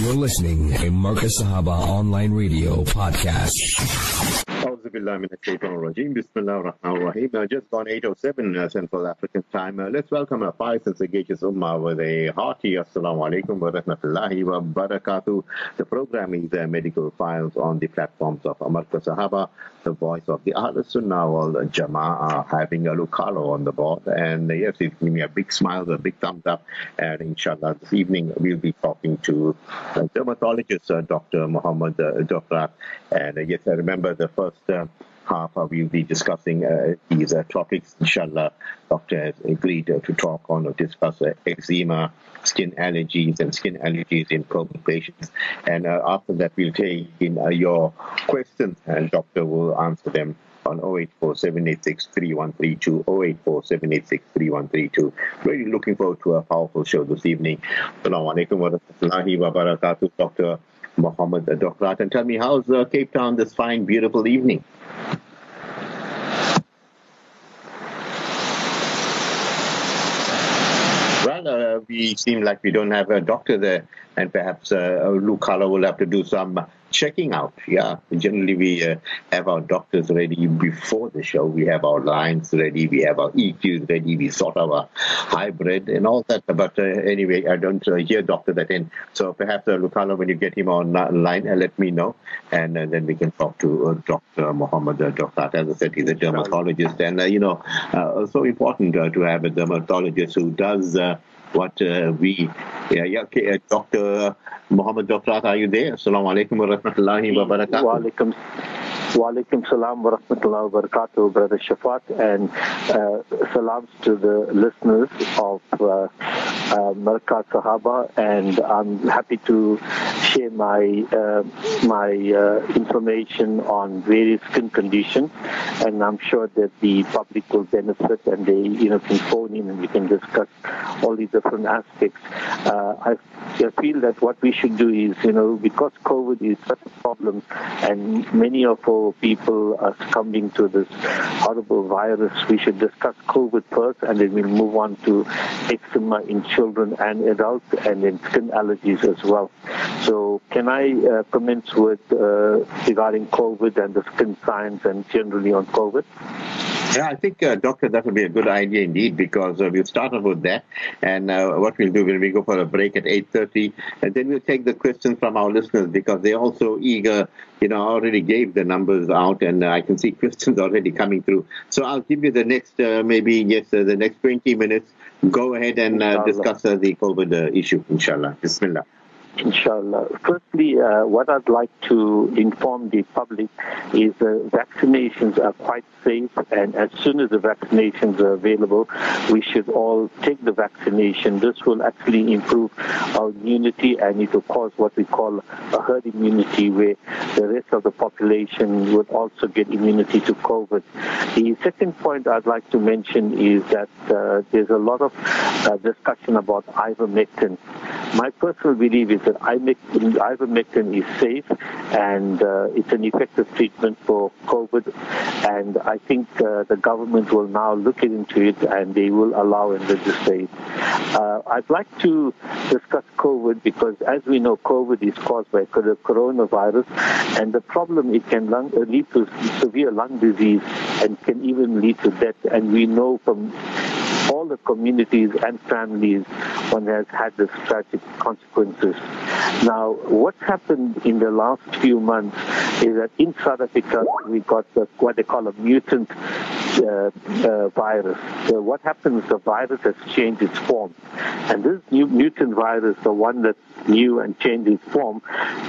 You're listening to Marcus Sahaba Online Radio Podcast. Billah min Rajim. Bismillah ar rahim uh, Just on 8.07 uh, Central African time. Uh, let's welcome our five and Sagacious Ummah with a hearty Assalamu alaikum wa rahmatullahi wa barakatuh. The program is uh, Medical Files on the platforms of Amarka Sahaba, the voice of the Ahl Sunnah wal Jama'ah, having a Lucalo on the board. And uh, yes, it's giving me a big smile, a big thumbs up. And inshallah, this evening we'll be talking to uh, dermatologist Dr. Muhammad uh, And yes, I remember the first half we'll be discussing uh, these uh, topics. Inshallah, doctor has agreed uh, to talk on or discuss eczema, skin allergies, and skin allergies in COVID patients. And after that, we'll take in your questions, and doctor will answer them on 084-786-3132, 084-786-3132. Really looking forward to a powerful show this evening. Assalamu alaikum wa rahmatullahi wa barakatuh, Dr. Muhammad Docrat. And tell me, how's uh, Cape Town this fine, beautiful evening? Well, uh, we seem like we don't have a doctor there, and perhaps uh, Luke Carlo will have to do some checking out. Yeah, generally we uh, have our doctors ready before the show. We have our lines ready. We have our EQs ready. We sort of a hybrid and all that. But uh, anyway, I don't uh, hear doctor that in. So perhaps uh, when you get him on line, uh, let me know, and uh, then we can talk to uh, Dr. Muhammad uh, Dr. As I said, he's a dermatologist, and you know, so important to have a dermatologist who does what uh, we, yeah, yeah, okay, uh, Dr. Muhammad Dr. are you there? Assalamu alaikum wa rahmatullahi wa barakatuh. Wa alaikum salam wa rahmatullahi wa barakatuh, Brother Shafaat, and uh, salams to the listeners of uh, Sahaba, and I'm happy to share my uh, my uh, information on various skin conditions, and I'm sure that the public will benefit, and they you know can phone in and we can discuss all these different aspects. Uh, I, I feel that what we should do is you know because COVID is such a problem, and many of our people are succumbing to this horrible virus, we should discuss COVID first, and then we'll move on to eczema in children and adults and in skin allergies as well. So can I uh, commence with uh, regarding COVID and the skin science and generally on COVID? Yeah, I think, uh, Doctor, that would be a good idea indeed because uh, we'll start off with that. And uh, what we'll do when we go for a break at 8.30, and then we'll take the questions from our listeners because they're also eager. You know, I already gave the numbers out and uh, I can see questions already coming through. So I'll give you the next, uh, maybe, yes, uh, the next 20 minutes. Go ahead and discuss the COVID issue, inshallah. Bismillah. Inshallah. Firstly, uh, what I'd like to inform the public is uh, vaccinations are quite safe, and as soon as the vaccinations are available, we should all take the vaccination. This will actually improve our immunity, and it will cause what we call a herd immunity, where the rest of the population would also get immunity to COVID. The second point I'd like to mention is that uh, there's a lot of uh, discussion about ivermectin. My personal belief is that ivermectin is safe and uh, it's an effective treatment for COVID. And I think uh, the government will now look into it and they will allow and legislate. Uh, I'd like to discuss COVID because, as we know, COVID is caused by the coronavirus, and the problem it can lung, uh, lead to severe lung disease and can even lead to death. And we know from all the communities and families one has had this tragic consequences. Now, what's happened in the last few months is that in South Africa we got the, what they call a mutant uh, uh, virus. So what happens? The virus has changed its form, and this new mutant virus, the one that's new and changing form,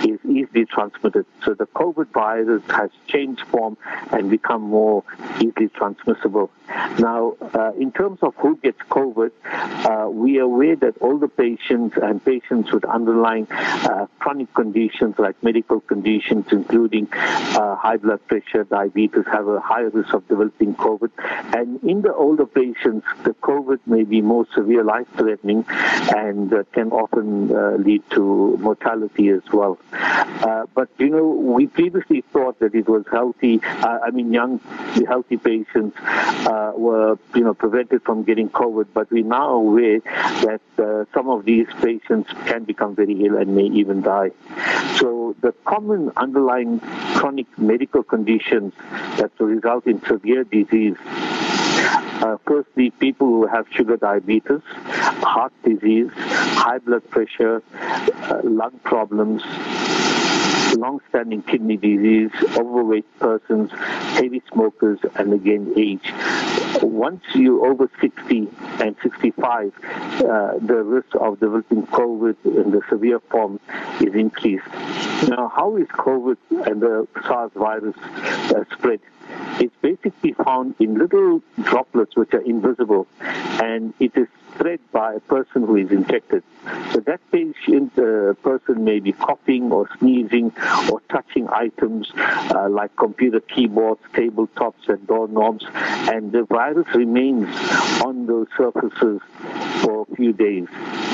is easily transmitted. So the COVID virus has changed form and become more easily transmissible. Now, uh, in terms of who gets COVID, uh, we are aware that the patients and patients with underlying uh, chronic conditions like medical conditions, including uh, high blood pressure, diabetes, have a higher risk of developing COVID. And in the older patients, the COVID may be more severe, life-threatening, and uh, can often uh, to mortality as well. Uh, but you know, we previously thought that it was healthy. Uh, I mean, young, healthy patients uh, were, you know, prevented from getting COVID, but we're now aware that uh, some of these patients can become very ill and may even die. So the common underlying chronic medical conditions that result in severe disease uh, firstly, people who have sugar diabetes, heart disease, high blood pressure, uh, lung problems, long-standing kidney disease, overweight persons, heavy smokers, and again age. Once you're over 60 and 65, uh, the risk of developing COVID in the severe form is increased. Now, how is COVID and the SARS virus uh, spread? It's basically found in little droplets which are invisible, and it is spread by a person who is infected. So that patient uh, person may be coughing or sneezing or touching items uh, like computer keyboards, tabletops, and doorknobs, and the virus remains on those surfaces for a few days.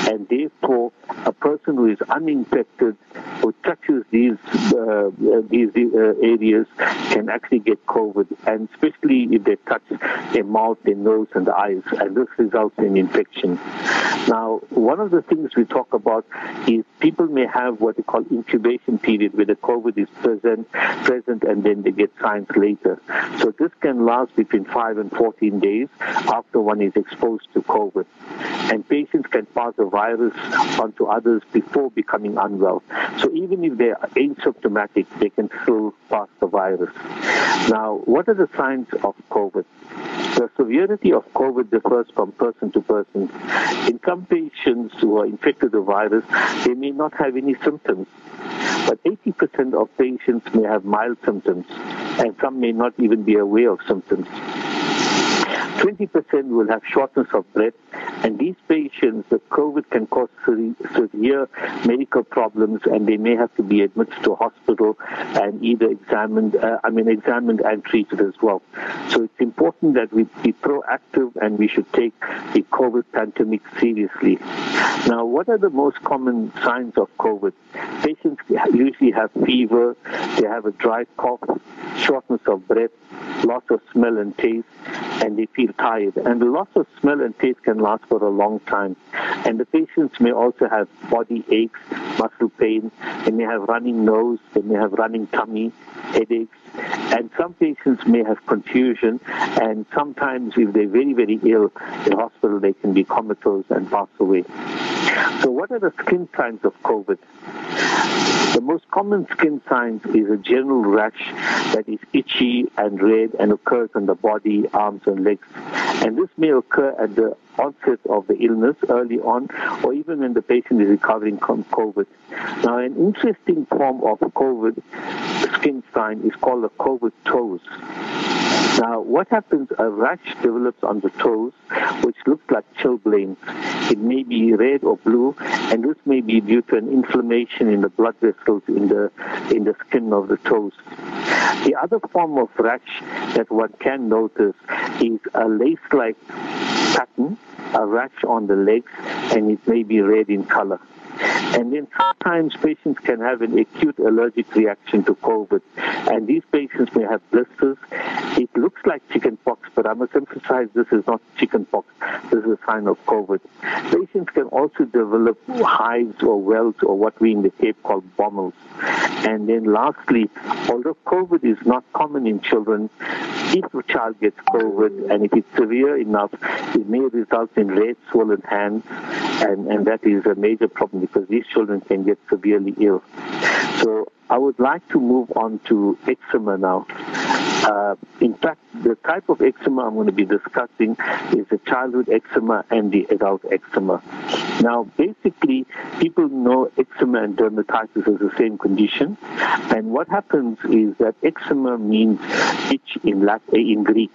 And therefore, a person who is uninfected who touches these uh, these uh, areas can actually get COVID, and especially if they touch their mouth, their nose, and the eyes, and this results in infection. Now, one of the things we talk about is people may have what they call incubation period, where the COVID is present, present, and then they get signs later. So this can last between five and 14 days after one is exposed to COVID, and patients can pass the virus onto others before becoming unwell. So even if they are asymptomatic, they can still pass the virus. Now, what are the signs of COVID? The severity of COVID differs from person to person. In some patients who are infected with the virus, they may not have any symptoms. But 80% of patients may have mild symptoms, and some may not even be aware of symptoms. 20% will have shortness of breath, and these patients, the COVID can cause severe medical problems, and they may have to be admitted to hospital and either examined, uh, I mean, examined and treated as well. So it's important that we be proactive and we should take the COVID pandemic seriously. Now, what are the most common signs of COVID? Patients usually have fever, they have a dry cough, shortness of breath, loss of smell and taste, and they feel tired. And the loss of smell and taste can last for a long time. And the patients may also have body aches, muscle pain, they may have running nose, they may have running tummy, headaches, and some patients may have confusion, and sometimes if they're very, very ill in hospital, they can be comatose and pass away. So what are the skin signs of COVID? The most common skin signs is a general rash that is itchy and red and occurs on the body, arms, and legs. And this may occur at the onset of the illness early on, or even when the patient is recovering from COVID. Now, an interesting form of COVID skin sign is called a COVID toes. Now, what happens, a rash develops on the toes, which looks like chilblains. It may be red or blue, and this may be due to an inflammation in the blood vessels in the, in the skin of the toes. The other form of rash that one can notice is a lace-like pattern, a rash on the legs, and it may be red in color. And then sometimes patients can have an acute allergic reaction to COVID. And these patients may have blisters. It looks like chickenpox, but I must emphasize this is not chickenpox. This is a sign of COVID. Patients can also develop hives or welts or what we in the Cape call bommels. And then lastly, although COVID is not common in children, if a child gets COVID and if it's severe enough, it may result in red swollen hands, and, and that is a major problem because these children can get severely ill. So I would like to move on to eczema now. Uh, in fact, the type of eczema I'm going to be discussing is the childhood eczema and the adult eczema. Now, basically, people know eczema and dermatitis as the same condition, and what happens is that eczema means itch in Latin, in Greek.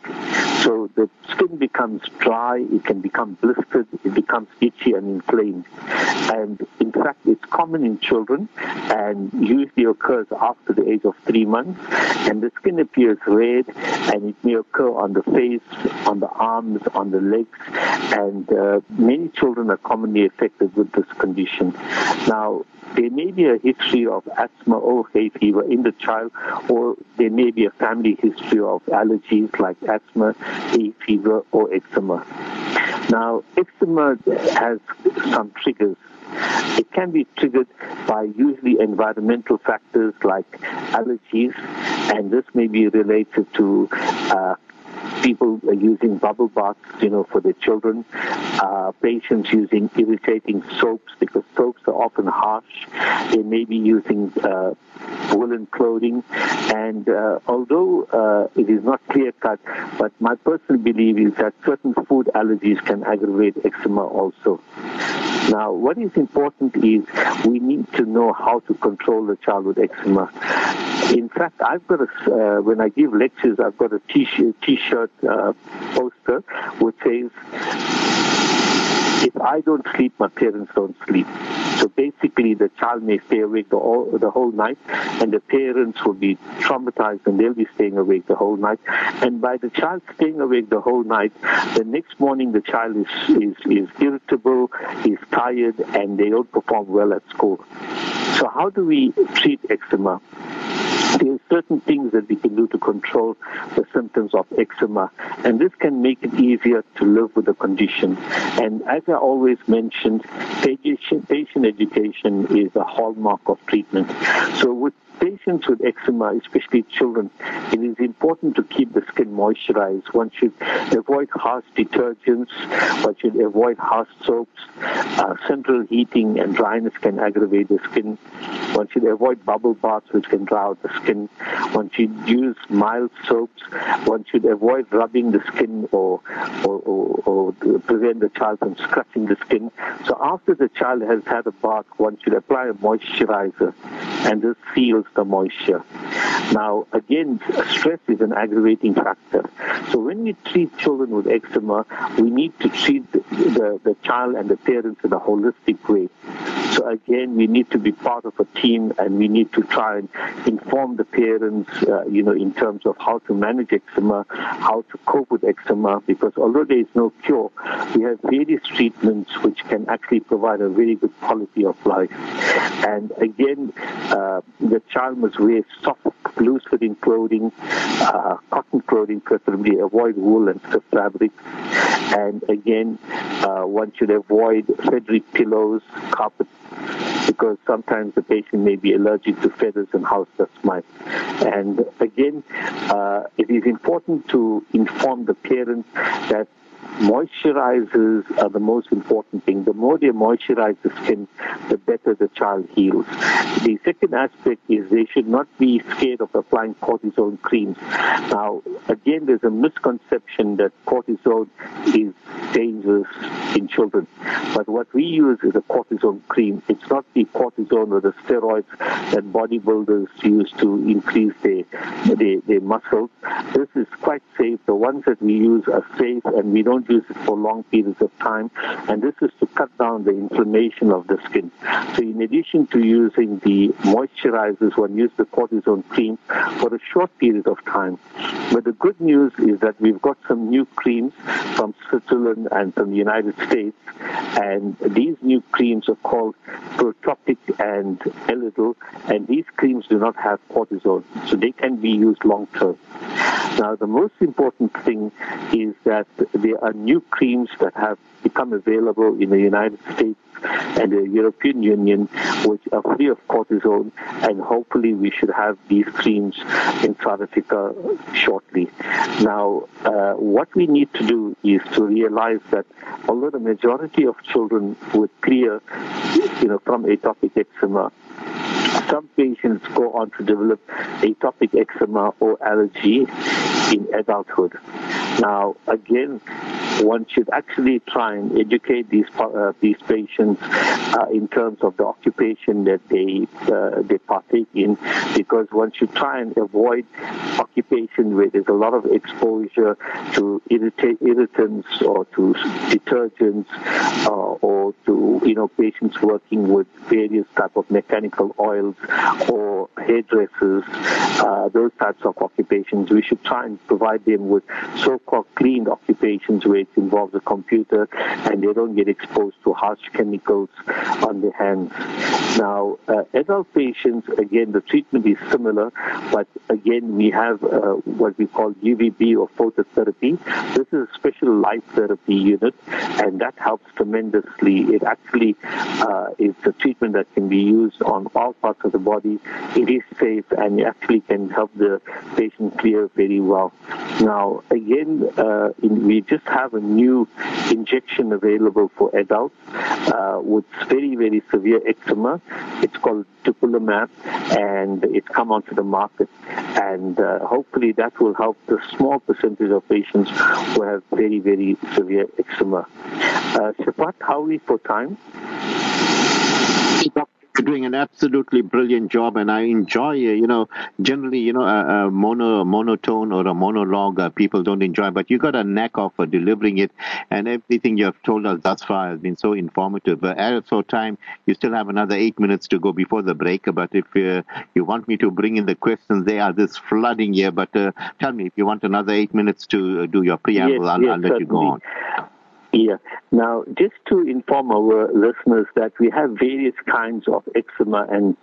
So the skin becomes dry, it can become blistered, it becomes itchy and inflamed. And in fact, it's common in children and usually occurs after the age of three months. And the skin appears red and it may occur on the face, on the arms, on the legs. And uh, many children are commonly affected with this condition. Now, there may be a history of asthma or hay fever in the child, or there may be a family history of allergies like asthma, hay fever, or eczema. Now, eczema has some triggers. It can be triggered by usually environmental factors like allergies, and this may be related to uh, people using bubble baths, you know, for their children, uh, patients using irritating soaps because soaps are often harsh. They may be using uh, woolen clothing, and uh, although uh, it is not clear cut, but my personal belief is that certain food allergies can aggravate eczema also. Now, what is important is we need to know how to control the child with eczema. In fact, I've got a, uh, when I give lectures, I've got a t-shirt, t-shirt uh, poster which says, if I don't sleep, my parents don't sleep. So basically, the child may stay awake the whole, the whole night, and the parents will be traumatized and they'll be staying awake the whole night. And by the child staying awake the whole night, the next morning the child is, is, is irritable, tired, and they don't perform well at school. So how do we treat eczema? there are certain things that we can do to control the symptoms of eczema, and this can make it easier to live with the condition. And as I always mentioned, patient, education is a hallmark of treatment. So with patients with eczema, especially children, it is important to keep the skin moisturized. One should avoid harsh detergents. One should avoid harsh soaps. Uh, central heating and dryness can aggravate the skin. One should avoid bubble baths, which can dry out the skin. One should use mild soaps. One should avoid rubbing the skin or, or, or, or prevent the child from scratching the skin. So after the child has had a bath, one should apply a moisturizer, and this seals the moisture. Now, again, stress is an aggravating factor. So when we treat children with eczema, we need to treat the, the, the child and the parents in a holistic way. So again, we need to be part of a team and we need to try and inform the parents, uh, you know, in terms of how to manage eczema, how to cope with eczema, because although there is no cure, we have various treatments which can actually provide a very good quality of life. And again, uh, the child must wear soft, loose-fitting clothing, uh, cotton clothing preferably, avoid wool and stiff fabrics. And again, uh, one should avoid feathery pillows, carpet because sometimes the patient may be allergic to feathers and house dust mites. And again, uh, it is important to inform the parent that moisturizers are the most important thing. The more they moisturize the skin, the better the child heals. The second aspect is they should not be scared of applying cortisone creams. Now, again, there's a misconception that cortisone is dangerous in children. But what we use is a cortisone cream. It's not the cortisone or the steroids that bodybuilders use to increase their, their, their muscles. This is quite safe. The ones that we use are safe and we don't use it for long periods of time. And this is to cut down the inflammation of the skin. So in addition to using the moisturizers, one uses the cortisone cream for a short period of time. But the good news is that we've got some new creams from Switzerland and from the United States. And these new creams are called Protopic and Elidel. And these creams do not have cortisone, so they can be used long term. Now, the most important thing is that there are new creams that have become available in the United States and the European Union, which are free of cortisone, and hopefully we should have these creams in South Africa shortly. Now, uh, what we need to do is to realize that although the majority of children would clear, you know, from atopic eczema, some patients go on to develop atopic eczema or allergy in adulthood. Now, again, one should actually try and educate these uh, these patients uh, in terms of the occupation that they uh, they partake in, because one should try and avoid occupation where there's a lot of exposure to irritants or to detergents uh, or to you know patients working with various type of mechanical oils or hairdressers, uh, those types of occupations. We should try and provide them with so-called clean occupations where which involves a computer, and they don't get exposed to harsh chemicals on their hands. Now, uh, adult patients, again, the treatment is similar, but again, we have uh, what we call UVB or phototherapy. This is a special light therapy unit, and that helps tremendously. It actually uh, is a treatment that can be used on all parts of the body. It is safe, and actually can help the patient clear very well. Now, again, uh, in, we just have a new injection available for adults uh, with very, very severe eczema. It's called dupilumab, and it's come onto the market. And uh, hopefully that will help the small percentage of patients who have very, very severe eczema. Uh, Shafaat, how are we for time? You're doing an absolutely brilliant job, and I enjoy. Uh, you know, generally, you know, a, a mono monotone or a monologue uh, people don't enjoy, but you got a knack of uh, delivering it, and everything you have told us thus far has been so informative. But at so time, you still have another eight minutes to go before the break. But if uh, you want me to bring in the questions, they are this flooding here. But uh, tell me if you want another eight minutes to uh, do your preamble, yes, I'll, yes, I'll let you go on. Yeah. Now, just to inform our listeners that we have various kinds of eczema and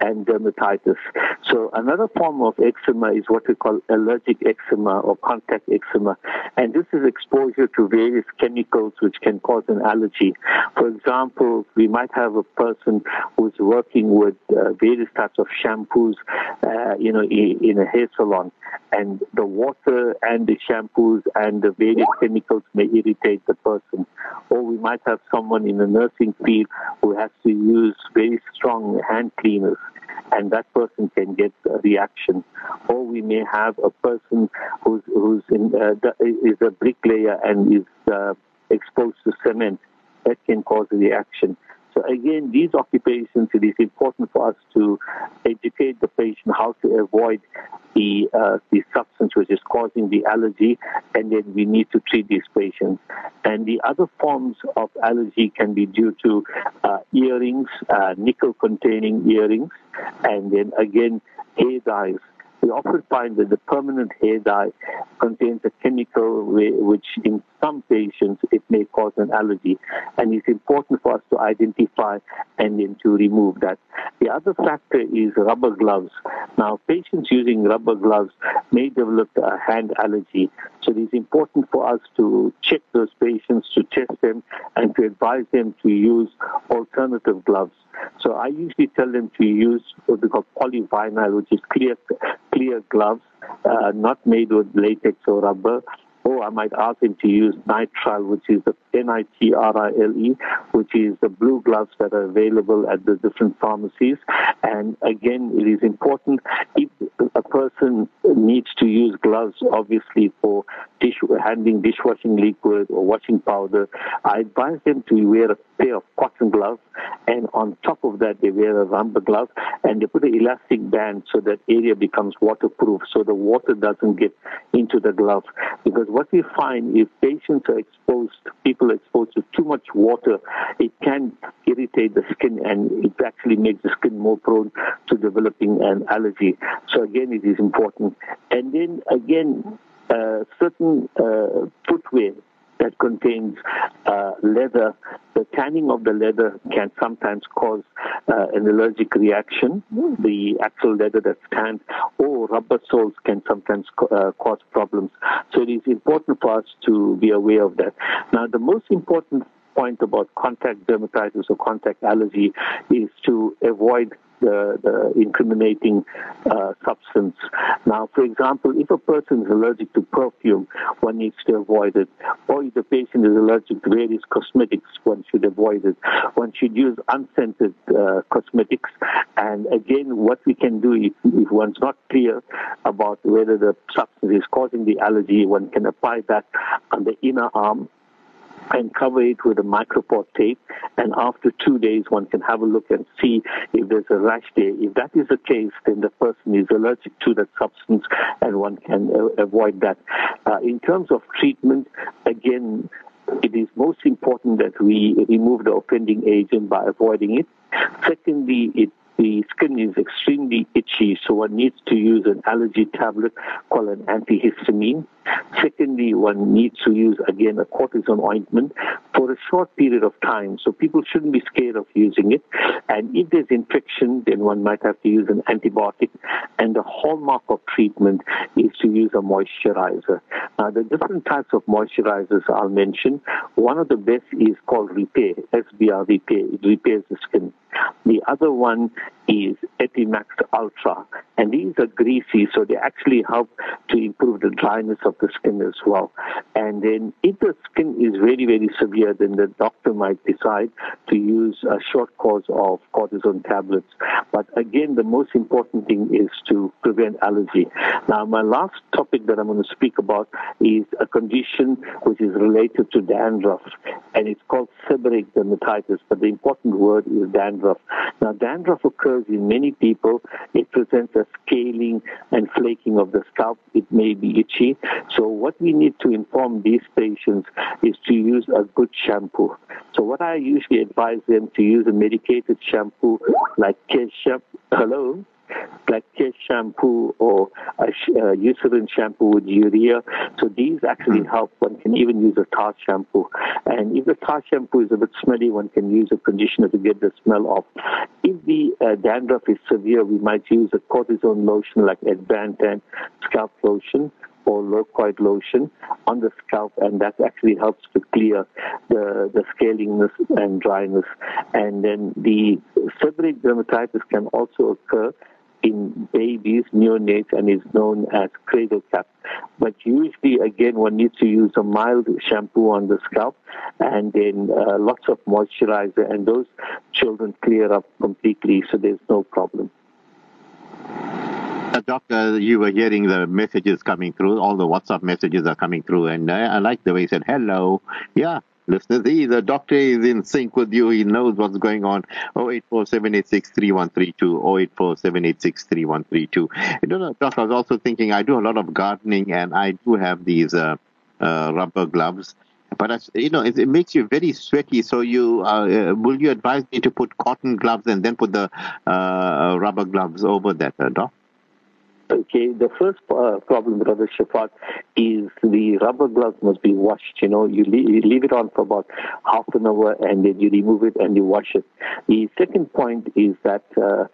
and dermatitis. So another form of eczema is what we call allergic eczema or contact eczema, and this is exposure to various chemicals which can cause an allergy. For example, we might have a person who's working with uh, various types of shampoos, uh, you know, in, in a hair salon, and the water and the shampoos and the various chemicals may irritate the. Or we might have someone in the nursing field who has to use very strong hand cleaners and that person can get a reaction. Or we may have a person who's, who's in, uh, is a bricklayer and is uh, exposed to cement. That can cause a reaction. So again, these occupations, it is important for us to educate the patient how to avoid the uh, the substance which is causing the allergy, and then we need to treat these patients. And the other forms of allergy can be due to uh, earrings, uh, nickel-containing earrings, and then again hair dyes we often find that the permanent hair dye contains a chemical which in some patients it may cause an allergy. And it's important for us to identify and then to remove that. The other factor is rubber gloves. Now patients using rubber gloves may develop a hand allergy so it is important for us to check those patients, to test them and to advise them to use alternative gloves. So I usually tell them to use what we call polyvinyl, which is clear, clear gloves, uh, not made with latex or rubber. I might ask him to use nitrile, which is the N-I-T-R-I-L-E, which is the blue gloves that are available at the different pharmacies. And again, it is important if a person needs to use gloves, obviously for dish, handling dishwashing liquid or washing powder, I advise them to wear a pair of cotton gloves, and on top of that, they wear a rubber glove, and they put an elastic band so that area becomes waterproof, so the water doesn't get into the glove. Because what we find if patients are exposed, people are exposed to too much water, it can irritate the skin, and it actually makes the skin more prone to developing an allergy. So again, it is important. And then again, uh, certain uh, footwear that contains uh, leather, the tanning of the leather can sometimes cause uh, an allergic reaction. The actual leather that's tanned or rubber soles can sometimes uh, cause problems. So it is important for us to be aware of that. Now, the most important point about contact dermatitis or contact allergy is to avoid the, the incriminating uh, substance. Now, for example, if a person is allergic to perfume, one needs to avoid it. Or if the patient is allergic to various cosmetics, one should avoid it. One should use unscented uh, cosmetics. And again, what we can do if, if one's not clear about whether the substance is causing the allergy, one can apply that on the inner arm and cover it with a micropore tape. And after two days, one can have a look and see if there's a rash there. If that is the case, then the person is allergic to that substance and one can uh, avoid that. Uh, in terms of treatment, again, it is most important that we remove the offending agent by avoiding it. Secondly, it the skin is extremely itchy, so one needs to use an allergy tablet called an antihistamine. Secondly, one needs to use again a cortisone ointment for a short period of time. So people shouldn't be scared of using it. And if there's infection, then one might have to use an antibiotic. And the hallmark of treatment is to use a moisturizer. Now, the different types of moisturizers I'll mention. One of the best is called Repair, SBR Repair. It repairs the skin. The other one is Epimax Ultra, and these are greasy, so they actually help to improve the dryness of the skin as well. And then if the skin is very, very severe, then the doctor might decide to use a short course of cortisone tablets. But again, the most important thing is to prevent allergy. Now, my last topic that I'm going to speak about is a condition which is related to dandruff, and it's called seborrheic dermatitis, but the important word is dandruff. Now, dandruff occurs in many people. It presents as scaling and flaking of the scalp. It may be itchy. So what we need to inform these patients is to use a good shampoo. So what I usually advise them to use a medicated shampoo like Kesha. Hello? like Kesh shampoo or a uh, Eucerin shampoo with urea. So these actually hmm. help. One can even use a tar shampoo. And if the tar shampoo is a bit smelly, one can use a conditioner to get the smell off. If the uh, dandruff is severe, we might use a cortisone lotion like Advantan scalp lotion or locoid lotion on the scalp, and that actually helps to clear the, the scaliness and dryness. And then the seborrheic dermatitis can also occur in babies, neonates, and is known as cradle cap. But usually, again, one needs to use a mild shampoo on the scalp and then uh, lots of moisturizer, and those children clear up completely, so there's no problem. Doctor, you were hearing the messages coming through. All the WhatsApp messages are coming through, and I, I like the way he said hello. Yeah, listeners. He, the doctor is in sync with you. He knows what's going on. 084-786-3132, 084-786-3132. You know, doctor, I was also thinking, I do a lot of gardening and I do have these uh, uh, rubber gloves. But you know, it, it, makes you very sweaty. So you uh, uh, will you advise me to put cotton gloves and then put the uh, rubber gloves over that, uh, doc? Okay, the first uh, problem, Brother Shafaat, is the rubber gloves must be washed. You know, you leave, you leave it on for about half an hour and then you remove it and you wash it. The second point is that uh,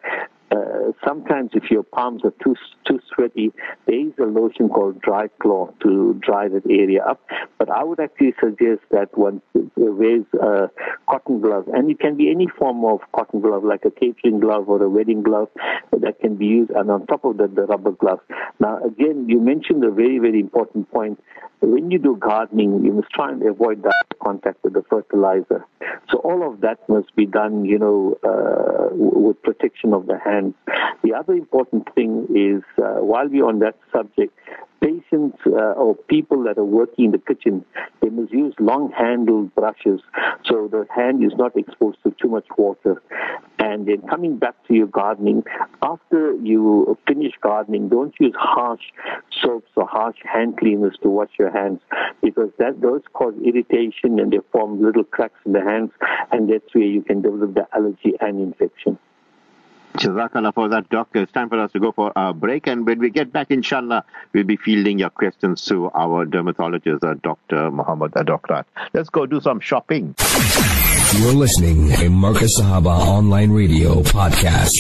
uh, sometimes if your palms are too too sweaty, there is a lotion called Dry Claw to dry that area up. But I would actually suggest that one wears a cotton glove, and it can be any form of cotton glove, like a catering glove or a wedding glove that can be used, and on top of that, the rubber glove. Now, again, you mentioned a very very important point. When you do gardening, you must try and avoid that contact with the fertilizer. So all of that must be done, you know, uh, with protection of the hands. The other important thing is, uh, while we're on that subject, patients uh, or people that are working in the kitchen, they must use long-handled brushes so the hand is not exposed to too much water. And then coming back to your gardening, after you finish gardening, don't use harsh soaps or harsh hand cleaners to wash your hands because that those cause irritation and they form little cracks in the hands, and that's where you can develop the allergy and infection. Jazakallah for that, Doctor. It's time for us to go for a break. And when we get back, inshallah, we'll be fielding your questions to our dermatologist, uh, Dr. Muhammad Adokrat. Let's go do some shopping. You're listening to Marcus Sahaba Online Radio Podcast.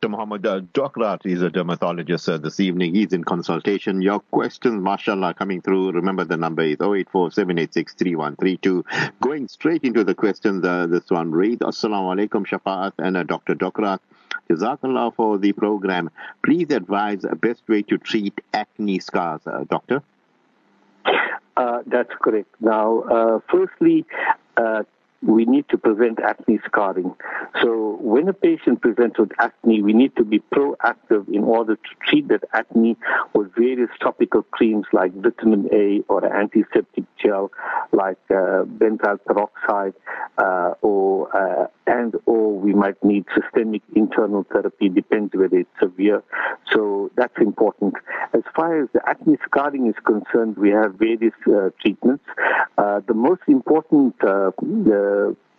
Dr. Muhammad uh, Docrat is a dermatologist uh, this evening. He's in consultation. Your questions, mashallah, are coming through. Remember the number is 084 Going straight into the questions, uh, this one read Assalamu alaikum, Shafaat, and uh, Dr. Docrat. Jazakallah for the program. Please advise the best way to treat acne scars, uh, Doctor. Uh, that's correct. Now, uh, firstly, uh, we need to prevent acne scarring. So when a patient presents with acne, we need to be proactive in order to treat that acne with various topical creams like vitamin A or an antiseptic gel like uh, benzyl peroxide uh, or uh, and or we might need systemic internal therapy depends whether it's severe. So that's important. As far as the acne scarring is concerned, we have various uh, treatments. Uh, the most important uh,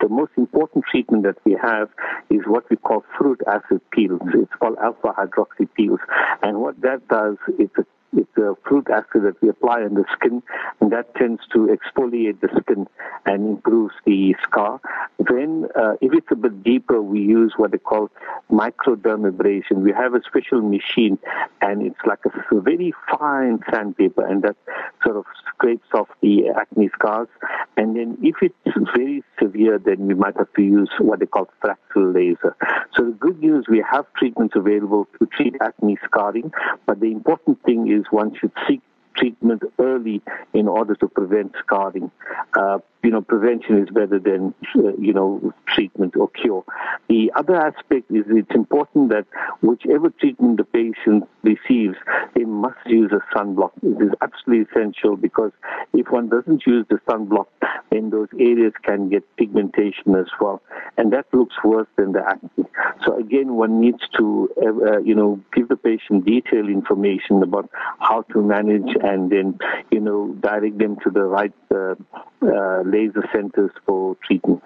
the most important treatment that we have is what we call fruit acid peels. It's called alpha hydroxy peels. And what that does, it's a It's a fruit acid that we apply on the skin, and that tends to exfoliate the skin and improves the scar. Then, uh, if it's a bit deeper, we use what they call microdermabrasion. We have a special machine, and it's like a very fine sandpaper, and that sort of scrapes off the acne scars. And then, if it's very severe, then we might have to use what they call fractal laser. So the good news, we have treatments available to treat acne scarring, but the important thing is one should seek treatment early in order to prevent scarring. Uh, you know, prevention is better than, uh, you know, treatment or cure. The other aspect is it's important that whichever treatment the patient receives, they must use a sunblock. It is absolutely essential because if one doesn't use the sunblock, then those areas can get pigmentation as well. And that looks worse than the acne. So again, one needs to, uh, you know, give the patient detailed information about how to manage and then, you know, direct them to the right uh, uh, laser centers for treatment.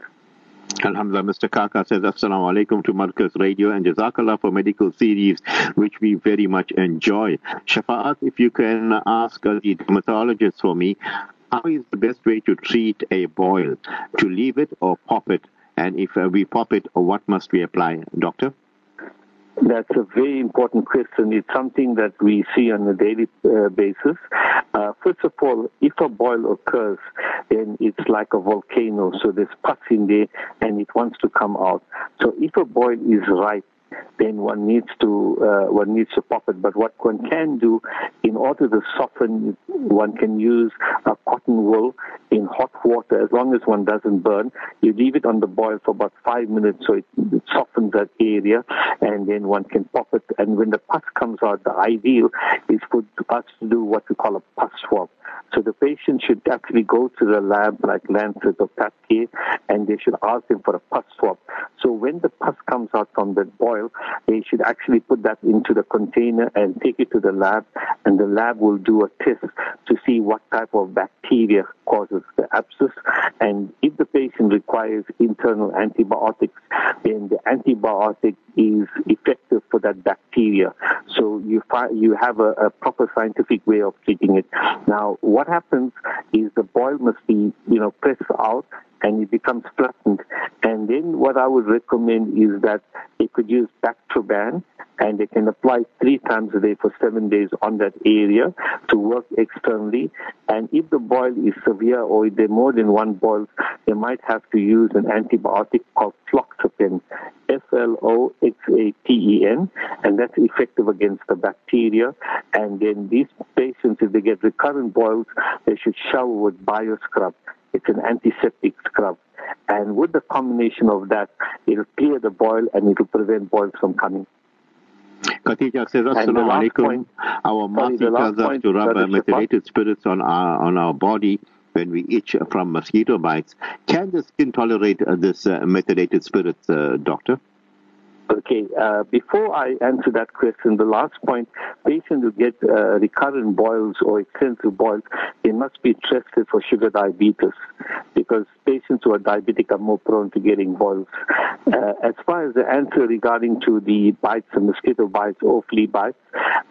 Alhamdulillah, Mr. Kaka says, Assalamu alaikum to Marcus Radio and Jazakallah for medical series, which we very much enjoy. Shafaat, if you can ask the dermatologist for me, how is the best way to treat a boil? To leave it or pop it? And if we pop it, what must we apply, doctor? That's a very important question. It's something that we see on a daily uh, basis. Uh, first of all, if a boil occurs, then it's like a volcano. So there's pus in there and it wants to come out. So if a boil is ripe, then one needs to uh, one needs to pop it. But what one can do, in order to soften, one can use a cotton wool in hot water. As long as one doesn't burn, you leave it on the boil for about five minutes, so it, softens that area, and then one can pop it. And when the pus comes out, the ideal is for us to do what we call a pus swab. So the patient should actually go to the lab like Lancet or PathCare and they should ask them for a pus swab. So when the pus comes out from the boil, they should actually put that into the container and take it to the lab and the lab will do a test to see what type of bacteria causes the abscess. And if the patient requires internal antibiotics, then the antibiotic is effective for that bacteria. So you you have a, a proper scientific way of treating it. Now, what happens is the boil must be, you know, pressed out and it becomes flattened. And then what I would recommend is that they could use Bactroban and they can apply three times a day for seven days on that area to work externally. And if the boil is severe or if there are more than one boil, they might have to use an antibiotic called floxapen, F-L-O-X-A-P-E-N, and that's effective against the bacteria. And then these patients, if they get recurrent boils, they should shower with bioscrub. It's an antiseptic scrub. And with the combination of that, it'll clear the boil and it'll prevent boils from coming. Khatija says, Assalamu alaikum. Our Masi tells us to rub methylated spirits on our, on our body when we itch from mosquito bites. Can the skin tolerate uh, this uh, methylated spirits, uh, doctor? Okay, uh, before I answer that question, the last point, patients who get uh, recurrent boils or extensive boils, they must be tested for sugar diabetes because patients who are diabetic are more prone to getting boils. Uh, as far as the answer regarding to the bites, the mosquito bites or flea bites,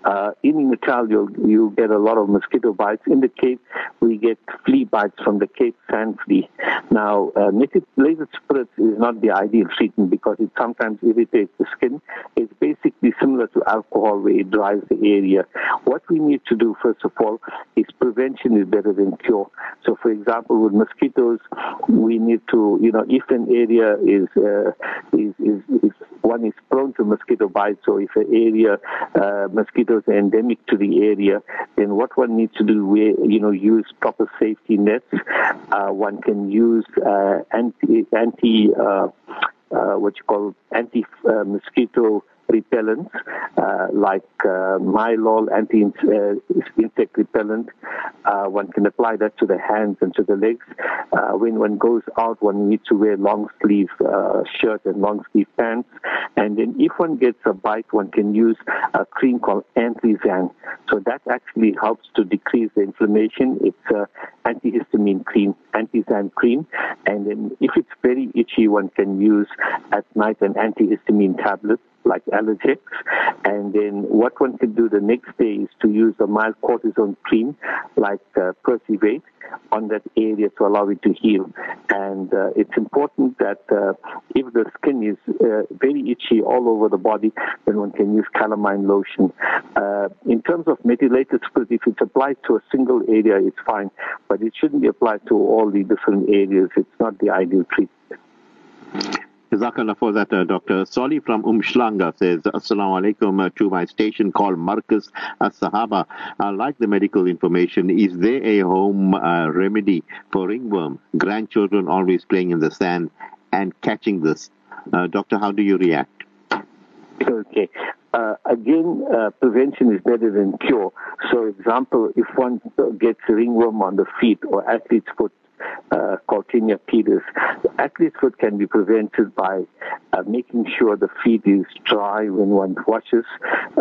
uh, in Natal you you get a lot of mosquito bites. In the Cape, we get flea bites from the Cape sand flea. Now, uh, methylated spirits is not the ideal treatment because it sometimes irritates the skin. It's basically similar to alcohol where it dries the area. What we need to do, first of all, is prevention is better than cure. So, for example, with mosquitoes, we need to, you know, if an area is, uh, is, is, is, one is prone to mosquito bites, or if an area, uh, mosquitoes are endemic to the area, then what one needs to do, we, you know, use proper safety nets. Uh, one can use uh, anti, anti uh, uh, what you call anti-mosquito repellents uh, like uh, Mylol anti-insect repellent. Uh, one can apply that to the hands and to the legs. Uh, when one goes out, one needs to wear long sleeve uh, shirt and long sleeve pants. And then if one gets a bite, one can use a cream called Anthisan. So that actually helps to decrease the inflammation. It's an antihistamine cream, Anthisan cream. And then if it's very itchy, one can use at night an antihistamine tablet like Allergex. And then what one can do the next day is to use a mild cortisone cream like uh, Persivate on that area to allow it to heal. And uh, it's important that uh, if the skin is uh, very itchy all over the body, then one can use calamine lotion. Uh, in terms of methylated spirit, if it's applied to a single area, it's fine, but it shouldn't be applied to all the different areas. It's not the ideal treatment. Jazakallah for that, uh, Dr. Soli from Umhlanga says, Assalamu alaikum uh, to my station called Marcus As Sahaba. I like the medical information. Is there a home uh, remedy for ringworm? Grandchildren always playing in the sand and catching this. Uh, doctor, how do you react? Okay. Uh, again, uh, prevention is better than cure. So, example, if one gets ringworm on the feet or athlete's foot, uh, called Tinea pedis. Athlete's foot can be prevented by uh, making sure the feet is dry when one washes.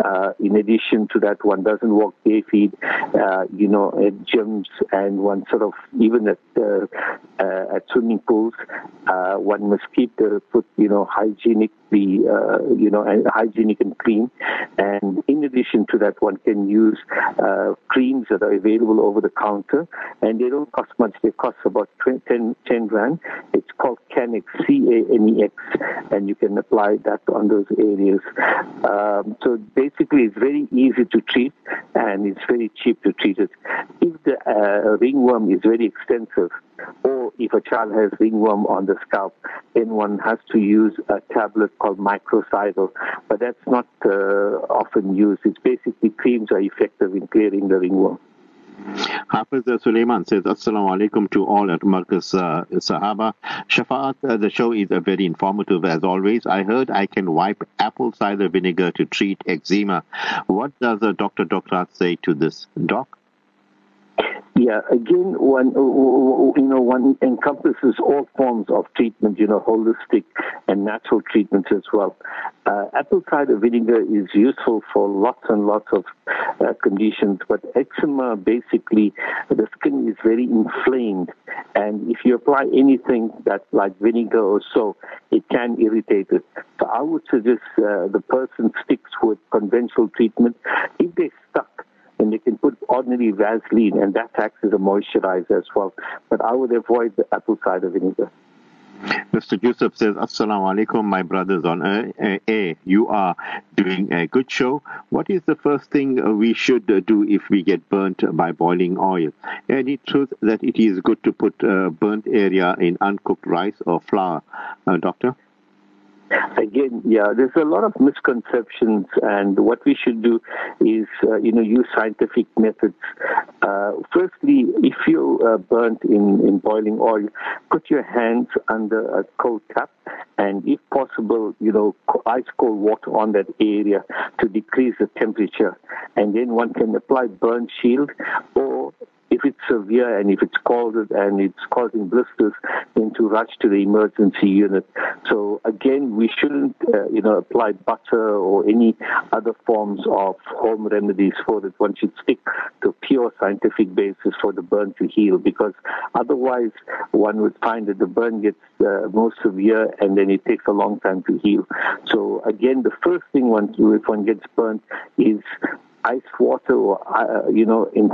Uh, in addition to that, one doesn't walk bare feet, uh, you know, at gyms and one sort of, even at, uh, uh, at swimming pools, one must keep the foot, you know, hygienic be, uh, you know, hygienic and clean. And in addition to that, one can use uh, creams that are available over the counter, and they don't cost much. They cost about 10, 10 rand. It's called Canex, C-A-N-E-X, and you can apply that on those areas. Um, so basically, it's very easy to treat, and it's very cheap to treat it. If the uh, ringworm is very extensive, or if a child has ringworm on the scalp, then one has to use a tablet called microcidal, but that's not uh, often used. It's basically creams are effective in clearing the ringworm. Hafiz Suleiman says, Assalamu alaikum to all at Marcus uh, Sahaba. Shafaat, uh, the show is uh, very informative as always. I heard I can wipe apple cider vinegar to treat eczema. What does uh, Dr. Docrat say to this? Doc? Yeah, again, one you know one encompasses all forms of treatment, you know, holistic and natural treatments as well. Uh, apple cider vinegar is useful for lots and lots of uh, conditions, but eczema basically the skin is very inflamed, and if you apply anything that like vinegar or so, it can irritate it. So I would suggest uh, the person sticks with conventional treatment. If they're stuck and they can put ordinary Vaseline, and that acts as a moisturizer as well. But I would avoid the apple cider vinegar. Mr. Yusuf says, Assalamu alaikum, my brothers on air. You are doing a good show. What is the first thing we should do if we get burnt by boiling oil? Any truth that it is good to put uh, burnt area in uncooked rice or flour, uh, Doctor? Again, yeah, there's a lot of misconceptions, and what we should do is, uh, you know, use scientific methods. Uh, firstly, if you're uh, burnt in, in boiling oil, put your hands under a cold tap, and if possible, you know, ice cold water on that area to decrease the temperature. And then one can apply burn shield or it's severe and if it's scalded and it's causing blisters, then to rush to the emergency unit. So again, we shouldn't, uh, you know, apply butter or any other forms of home remedies for it. One should stick to pure scientific basis for the burn to heal because otherwise one would find that the burn gets uh, more severe and then it takes a long time to heal. So again, the first thing one if one gets burned is ice water or, uh, you know, in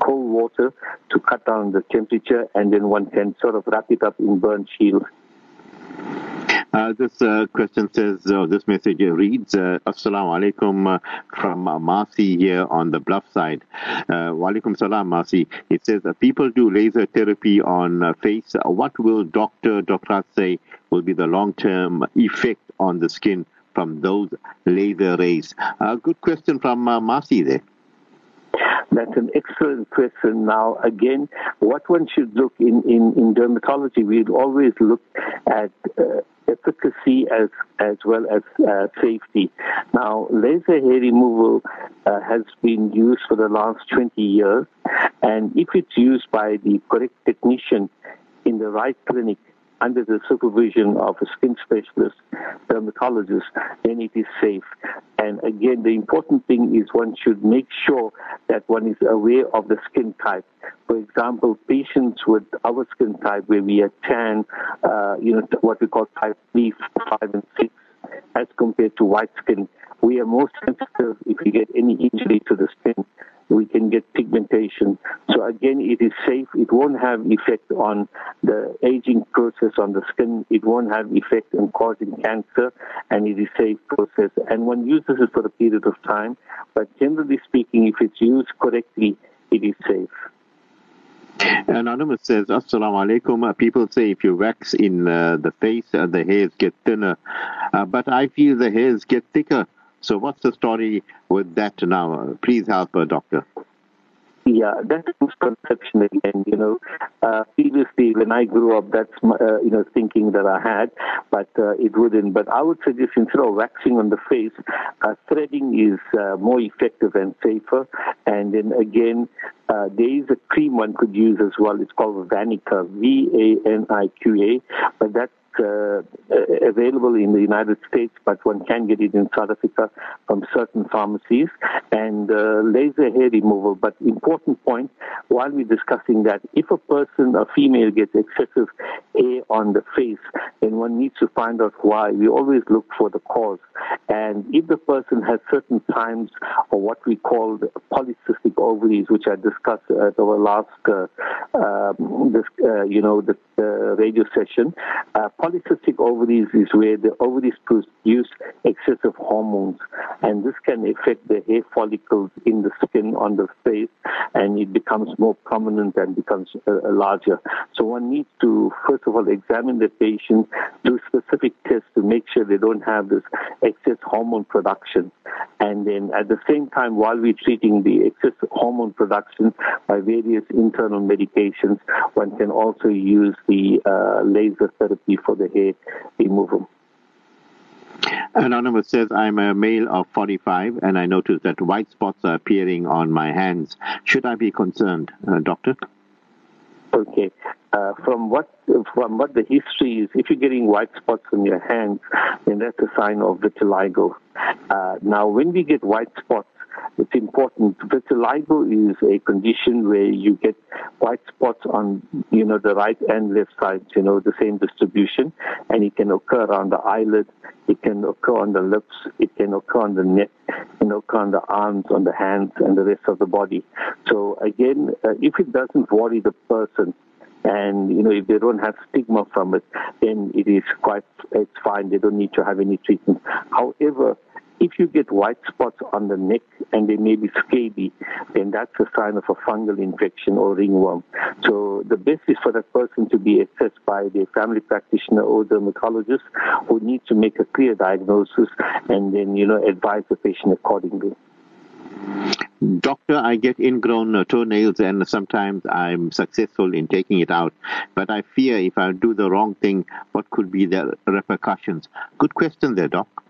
cold water to cut down the temperature, and then one can sort of wrap it up in burn shield. Uh, this uh, question says, uh, this message reads, uh, Assalamu alaikum uh, from uh, here on the bluff side. Uh, Walaikum salam, Marcy. It says, people do laser therapy on face. What will Dr. Docrat say will be the long-term effect on the skin from those laser rays? A good question from uh, Marcy there. That's an excellent question. Now, again, what one should look in, in, in dermatology, we'd always look at uh, efficacy as, as well as uh, safety. Now, laser hair removal uh, has been used for the last 20 years, and if it's used by the correct technician in the right clinic, under the supervision of a skin specialist, dermatologist, then it is safe. And again, the important thing is one should make sure that one is aware of the skin type. For example, patients with our skin type, where we are tan, uh, you know, what we call type B, 5, and 6, as compared to white skin. We are more sensitive if we get any injury to the skin we can get pigmentation. So again, it is safe. It won't have effect on the aging process on the skin. It won't have effect in causing cancer, and it is safe process. And one uses it for a period of time. But generally speaking, if it's used correctly, it is safe. Anonymous says, Assalamu alaikum. Uh, people say if you wax in uh, the face, uh, the hairs get thinner. Uh, but I feel the hairs get thicker. So what's the story with that now? Please help, uh, doctor. Yeah, that's misconception again. You know, uh, previously when I grew up, that's uh, you know thinking that I had, but uh, it wouldn't. But I would suggest instead of waxing on the face, uh, threading is uh, more effective and safer. And then again, uh, there is a cream one could use as well. It's called Vaniqa, V A N I Q A, but that's uh, available in the United States, but one can get it in South Africa from certain pharmacies, and uh, laser hair removal. But important point, while we're discussing that, if a person, a female, gets excessive hair on the face, then one needs to find out why. We always look for the cause. And if the person has certain times or what we call polycystic ovaries, which I discussed at our last, uh, um, this, uh, you know, the radio session, uh, polycystic ovaries is where the ovaries produce excessive hormones, and this can affect the hair follicles in the skin on the face, and it becomes more prominent and becomes uh, larger. So one needs to, first of all, examine the patient, do specific tests to make sure they don't have this excess hormone production. And then at the same time, while we're treating the excess hormone production by various internal medications, one can also use the uh, laser therapy for the hair removal. Anonymous says, I'm a male of 45 and I notice that white spots are appearing on my hands. Should I be concerned, uh, doctor? Okay. Uh, from what from what the history is, if you're getting white spots on your hands, then that's a sign of vitiligo. Uh, now, when we get white spots, it's important. Vitiligo is a condition where you get white spots on, you know, the right and left sides, you know, the same distribution, and it can occur around the eyelid, it can occur on the lips, it can occur on the neck, it can occur on the arms, on the hands, and the rest of the body. So again, uh, if it doesn't worry the person, and you know if they don't have stigma from it, then it is quite it's fine. They don't need to have any treatment. However, if you get white spots on the neck and they may be scaly, then that's a sign of a fungal infection or ringworm. So the best is for that person to be assessed by their family practitioner or dermatologist who needs to make a clear diagnosis and then, you know, advise the patient accordingly. Doctor, I get ingrown toenails and sometimes I'm successful in taking it out, but I fear if I do the wrong thing, what could be the repercussions? Good question there, Doc.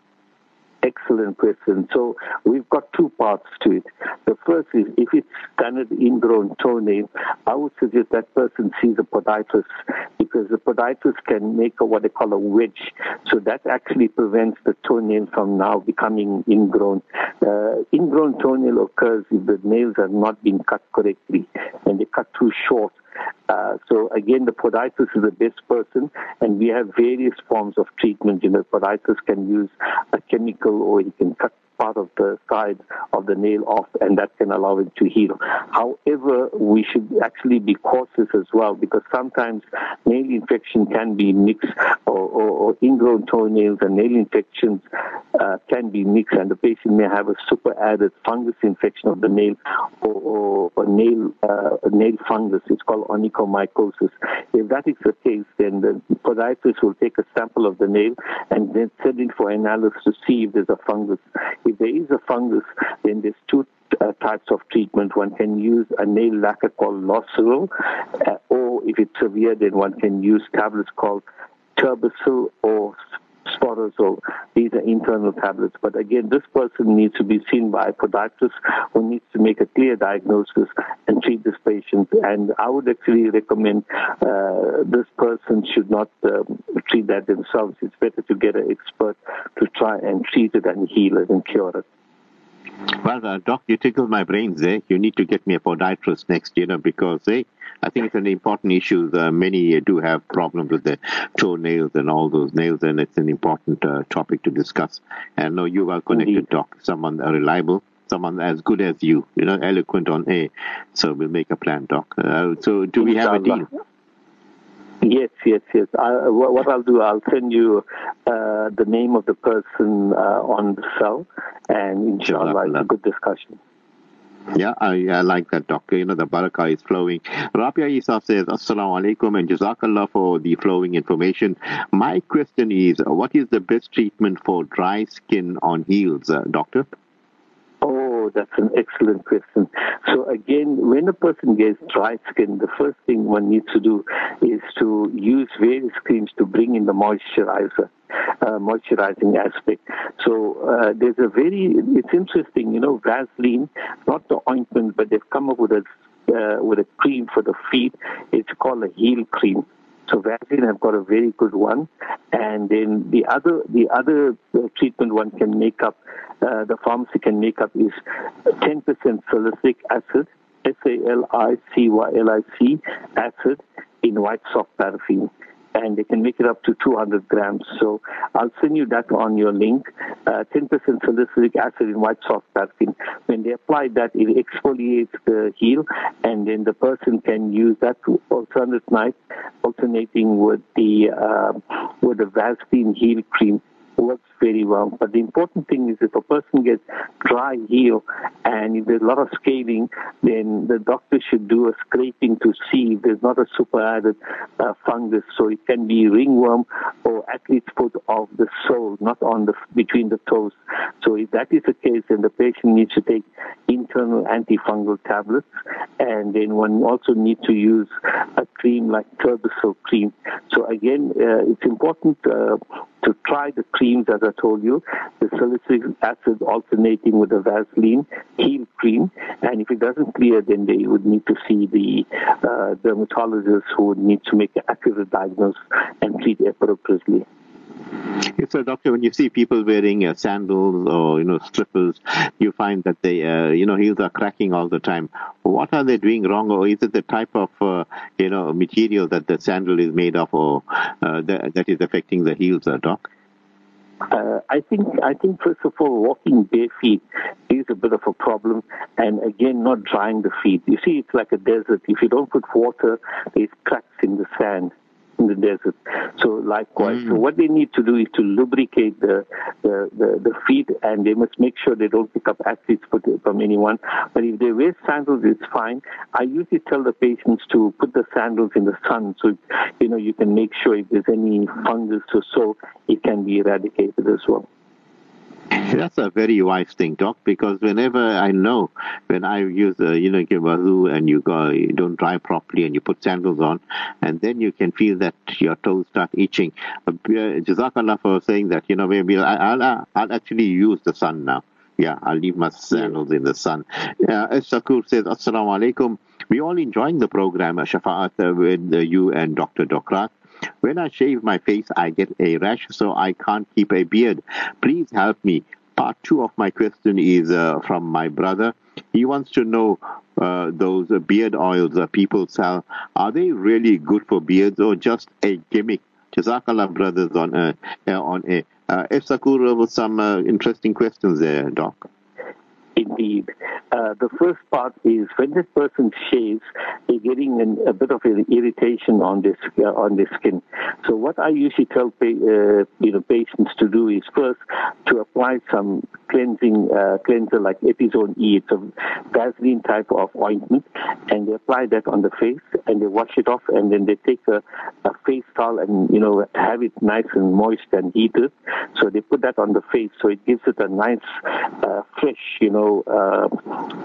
Excellent question. So we've got two parts to it. The first is if it's standard ingrown toenail, I would suggest that person sees a podiatrist because the podiatrist can make a, what they call a wedge. So that actually prevents the toenail from now becoming ingrown. Uh, ingrown toenail occurs if the nails are not being cut correctly and they cut too short. Uh, so again, the podiatrist is the best person, and we have various forms of treatment. You know, podiatrist can use a chemical, or he can cut part of the side of the nail off, and that can allow it to heal. However, we should actually be cautious as well because sometimes nail infection can be mixed, or, or, or ingrown toenails and nail infections uh, can be mixed, and the patient may have a super added fungus infection of the nail or, or, or nail uh, nail fungus. It's called onychomycosis. If that is the case, then the podiatrist will take a sample of the nail and then send it for analysis to see if there's a fungus. If there is a fungus, then there's two uh, types of treatment. One can use a nail lacquer called Loceryl, uh, or if it's severe, then one can use tablets called Turbacyl or Sporozole. These are internal tablets. But again, this person needs to be seen by a podiatrist who needs to make a clear diagnosis and treat this patient. And I would actually recommend uh, this person should not um, treat that themselves. It's better to get an expert to try and treat it and heal it and cure it. Well, uh, Doc, you tickled my brains there. You need to get me a podiatrist next, you know, because eh, I think it's an important issue. Uh, many do have problems with their toenails and all those nails, and it's an important uh, topic to discuss. And no, you are connected, Indeed. Doc, someone uh, reliable, someone as good as you, you know, eloquent on air. So we'll make a plan, Doc. Uh, so do we have a deal? Yes, yes, yes. I, what I'll do, I'll send you uh, the name of the person uh, on the cell, and inshallah, it's a good discussion. Yeah, I, I like that, Doctor. You know, the barakah is flowing. Rabia Isaf says, Assalamu alaikum and Jazakallah for the flowing information. My question is, what is the best treatment for dry skin on heels, uh, Doctor? Oh, that's an excellent question. So again, when a person gets dry skin, the first thing one needs to do is to use various creams to bring in the moisturizer, uh, moisturizing aspect. So uh, there's a very, it's interesting, you know, Vaseline, not the ointment, but they've come up with a uh, with a cream for the feet. It's called a heel cream. So Vaseline have got a very good one, and then the other the other uh, treatment one can make up, uh, the pharmacy can make up is 10% salicylic acid, S-A-L-I-C-Y-L-I-C acid in white soft paraffin and they can make it up to 200 grams. So I'll send you that on your link. Uh, 10% salicylic acid in white soft paraffin. When they apply that, it exfoliates the heel, and then the person can use that alternate night, alternating with the uh, with the Vaseline heel cream works very well. But the important thing is if a person gets dry heel and if there's a lot of scaling, then the doctor should do a scraping to see if there's not a superadded uh, fungus. So it can be ringworm or athlete's foot of the sole, not on the between the toes. So if that is the case, then the patient needs to take internal antifungal tablets, and then one also needs to use a cream like Turbicel cream. So again, uh, it's important uh, to try the creams as I told you, the salicylic acid alternating with the Vaseline heel cream, and if it doesn't clear, then they would need to see the uh, dermatologist who would need to make an accurate diagnosis and treat appropriately. Yes, So, doctor, when you see people wearing uh, sandals or you know slippers, you find that they, uh, you know, heels are cracking all the time. What are they doing wrong, or is it the type of uh, you know material that the sandal is made of, or uh, that, is affecting the heels, uh, doc? Uh, I think I think first of all, walking bare feet is a bit of a problem, and again, not drying the feet. You see, it's like a desert. If you don't put water, there's cracks in the sand in the desert. So likewise, mm. so what they need to do is to lubricate the, the, the, the, feet and they must make sure they don't pick up acids from anyone. But if they wear sandals, it's fine. I usually tell the patients to put the sandals in the sun so, you know, you can make sure if there's any fungus or so, it can be eradicated as well. That's a very wise thing, Doc, because whenever I know when I use, uh, you know, give wazoo and you go, you don't dry properly and you put sandals on, and then you can feel that your toes start itching. Uh, Jazakallah for saying that, you know, maybe I'll, I'll, I'll actually use the sun now. Yeah, I'll leave my sandals in the sun. Uh, Sakur says, Assalamu alaikum. We're all enjoying the program, Shafaat, uh, with uh, you and Dr. Docrat. When I shave my face, I get a rash, so I can't keep a beard. Please help me. Part two of my question is uh, from my brother. He wants to know uh, those beard oils that people sell. Are they really good for beards or just a gimmick? Jazakallah, brothers, on uh, on a. Uh, Sakura with some uh, interesting questions there, Doc. Indeed. Uh, the first part is when this person shaves, they're getting an, a bit of irritation on this uh, on their skin. So what I usually tell uh, you know patients to do is first to apply some cleansing uh, cleanser like Epizone E. It's a Vaseline type of ointment, and they apply that on the face and they wash it off, and then they take a, a face towel and you know have it nice and moist and heated. So they put that on the face, so it gives it a nice uh, fresh you know know, uh,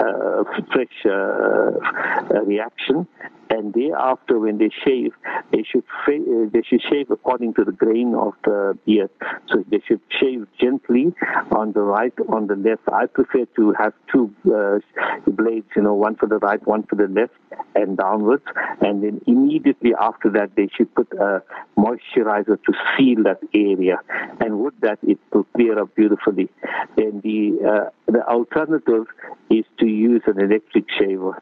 uh, fresh uh, reaction. And thereafter, when they shave, they should fa- they should shave according to the grain of the beard. So they should shave gently on the right, on the left. I prefer to have two blades, you know, one for the right, one for the left, and downwards. And then immediately after that, they should put a moisturizer to seal that area. And with that, it will clear up beautifully. Then the uh, The alternative is to use an electric shaver.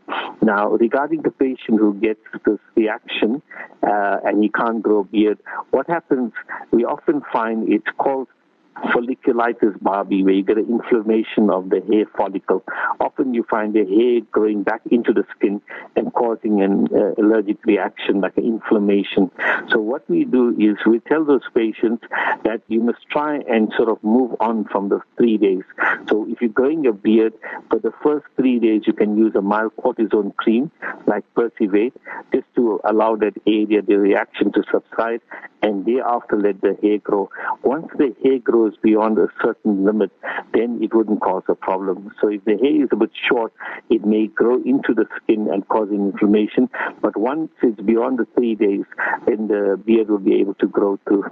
Now, regarding the patient who gets this reaction uh, and he can't grow a beard, what happens, we often find it's called folliculitis barbae, where you get an inflammation of the hair follicle. Often you find the hair growing back into the skin and causing an uh, allergic reaction, like an inflammation. So what we do is we tell those patients that you must try and sort of move on from the three days. So if you're growing a beard, for the first three days you can use a mild cortisone cream like Persivate just to allow that area, the reaction to subside and thereafter let the hair grow. Once the hair grows beyond a certain limit, then it wouldn't cause a problem. So if the hair is a bit short, it may grow into the skin and causing inflammation. But once it's beyond the three days, then the beard will be able to grow through.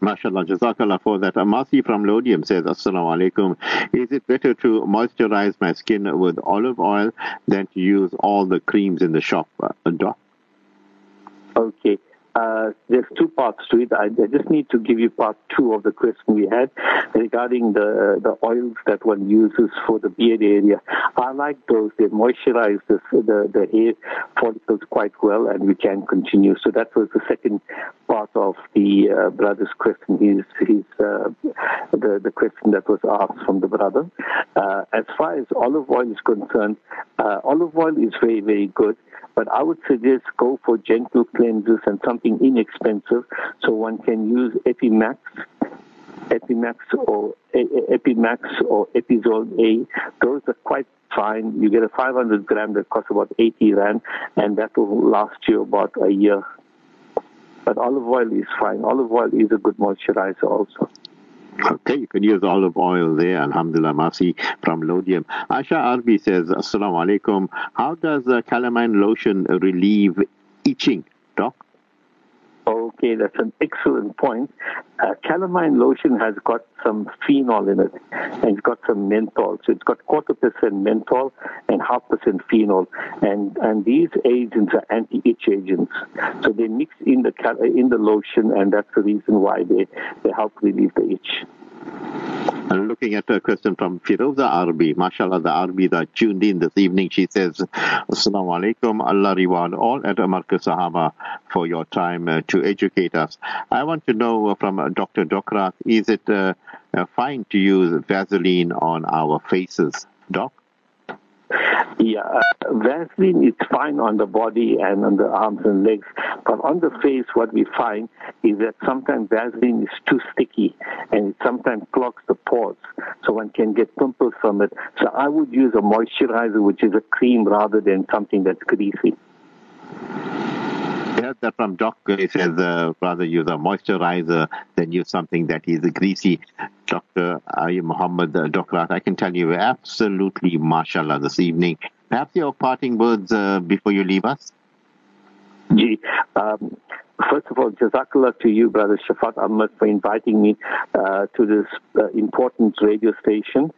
MashaAllah, Jazakallah for that. Amasi from Laudium says, Assalamu alaikum. Is it better to moisturize my skin with olive oil than to use all the creams in the shop? Uh, doc? Okay. Uh, there's two parts to it. I, I, just need to give you part two of the question we had regarding the the oils that one uses for the beard area. I like those. They moisturize the the, the hair follicles quite well, and we can continue. So that was the second part of the uh, brother's question. His his uh, the the question that was asked from the brother. Uh, as far as olive oil is concerned, uh, olive oil is very very good. But I would suggest go for gentle cleansers and something inexpensive so one can use Epimax, Epimax or Epimax or Epizole A. Those are quite fine. You get a 500 gram that costs about 80 rand and that will last you about a year. But olive oil is fine. Olive oil is a good moisturizer also. Okay, you can use olive oil there. Alhamdulillah, Masi from Laudium. Asha Arbi says, Assalamu alaikum. How does uh, calamine lotion relieve itching, Doc? Okay, that's an excellent point. Uh, calamine lotion has got some phenol in it, and it's got some menthol. So it's got quarter percent menthol and half percent phenol, and and these agents are anti-itch agents. So they mix in the in the lotion, and that's the reason why they they help relieve the itch. And looking at a question from Firoza Arbi, mashallah, the Arbi that tuned in this evening, she says, Assalamu alaikum, Allah reward all at Marcus Sahaba for your time uh, to educate us. I want to know from uh, Dr. Docrat, is it uh, uh, fine to use Vaseline on our faces? Doc? Yeah, uh, Vaseline is fine on the body and on the arms and legs, but on the face, what we find is that sometimes Vaseline is too sticky and it sometimes clogs the pores, so one can get pimples from it. So I would use a moisturizer, which is a cream, rather than something that's greasy. I that from Doc. He says uh, rather use a moisturizer than use something that is greasy. Dr. Ayub Muhammad uh, Docrat, I can tell you absolutely mashallah this evening. Perhaps your parting words uh, before you leave us? Gee, um, First of all, Jazakallah to you, Brother Shafaat Ahmad, for inviting me uh, to this uh, important radio station.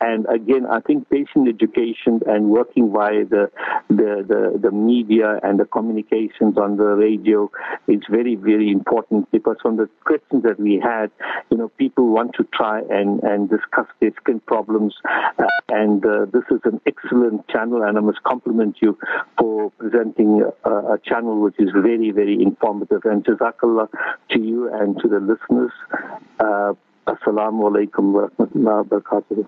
And again, I think patient education and working via the, the, the, the, media and the communications on the radio is very, very important because from the questions that we had, you know, people want to try and, and discuss their skin problems. Uh, and uh, this is an excellent channel, and I must compliment you for presenting a, a channel which is very, very informative. And Jazakallah to you and to the listeners. Uh, Assalamu alaikum wa rahmatullahi wa barakatuh.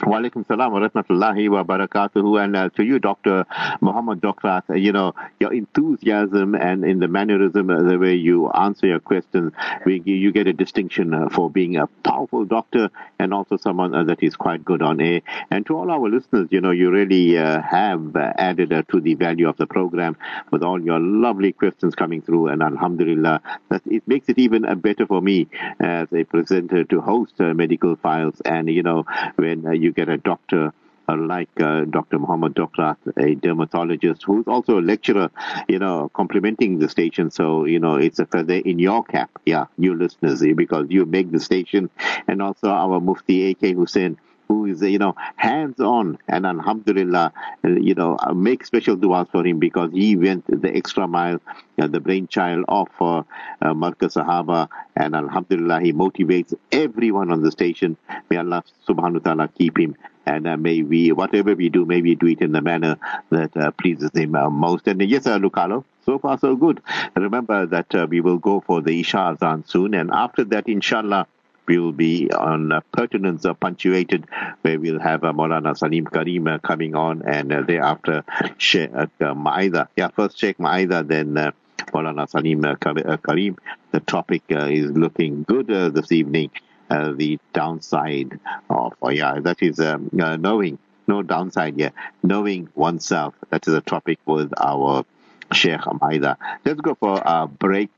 Walaikum salam wa rahmatullahi wa barakatuhu. And uh, to you, Dr. Muhammad Docrat, uh, you know, your enthusiasm and in the mannerism, uh, the way you answer your questions, we, you get a distinction uh, for being a powerful doctor and also someone uh, that is quite good on air. And to all our listeners, you know, you really uh, have added to the value of the program with all your lovely questions coming through. And alhamdulillah, that it makes it even better for me as a presenter to host medical files. And, you know, when you get a doctor uh, like uh, Dr. Muhammad Docrat, a dermatologist who's also a lecturer, you know, complimenting the station. So, you know, it's a feather in your cap, yeah, you listeners, because you make the station. And also our Mufti A.K. Hussein, who is, you know, hands on. And Alhamdulillah, uh, you know, uh, make special du'as for him because he went the extra mile, uh, the brainchild of uh, uh, Sahaba. And Alhamdulillah, he motivates everyone on the station. May Allah subhanahu wa ta'ala keep him. And uh, may we, whatever we do, may we do it in the manner that uh, pleases him uh, most. And yes, uh, Lucalo, so far so good. Remember that uh, we will go for the Isha Azan soon. And after that, inshallah, we will be on uh, pertinence punctuated, where we'll have uh, Maulana Salim Karim uh, coming on, and uh, thereafter Sheikh uh, Maida. Yeah, first Sheikh Maida, then uh, Maulana Salim uh, uh, Karim. The topic uh, is looking good this evening. The downside of, oh, yeah, that is um, knowing, no downside here, knowing oneself. That is a topic with our Sheikh Maida. Let's go for a break.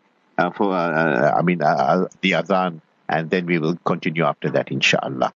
For I mean the azan and then we will continue after that inshallah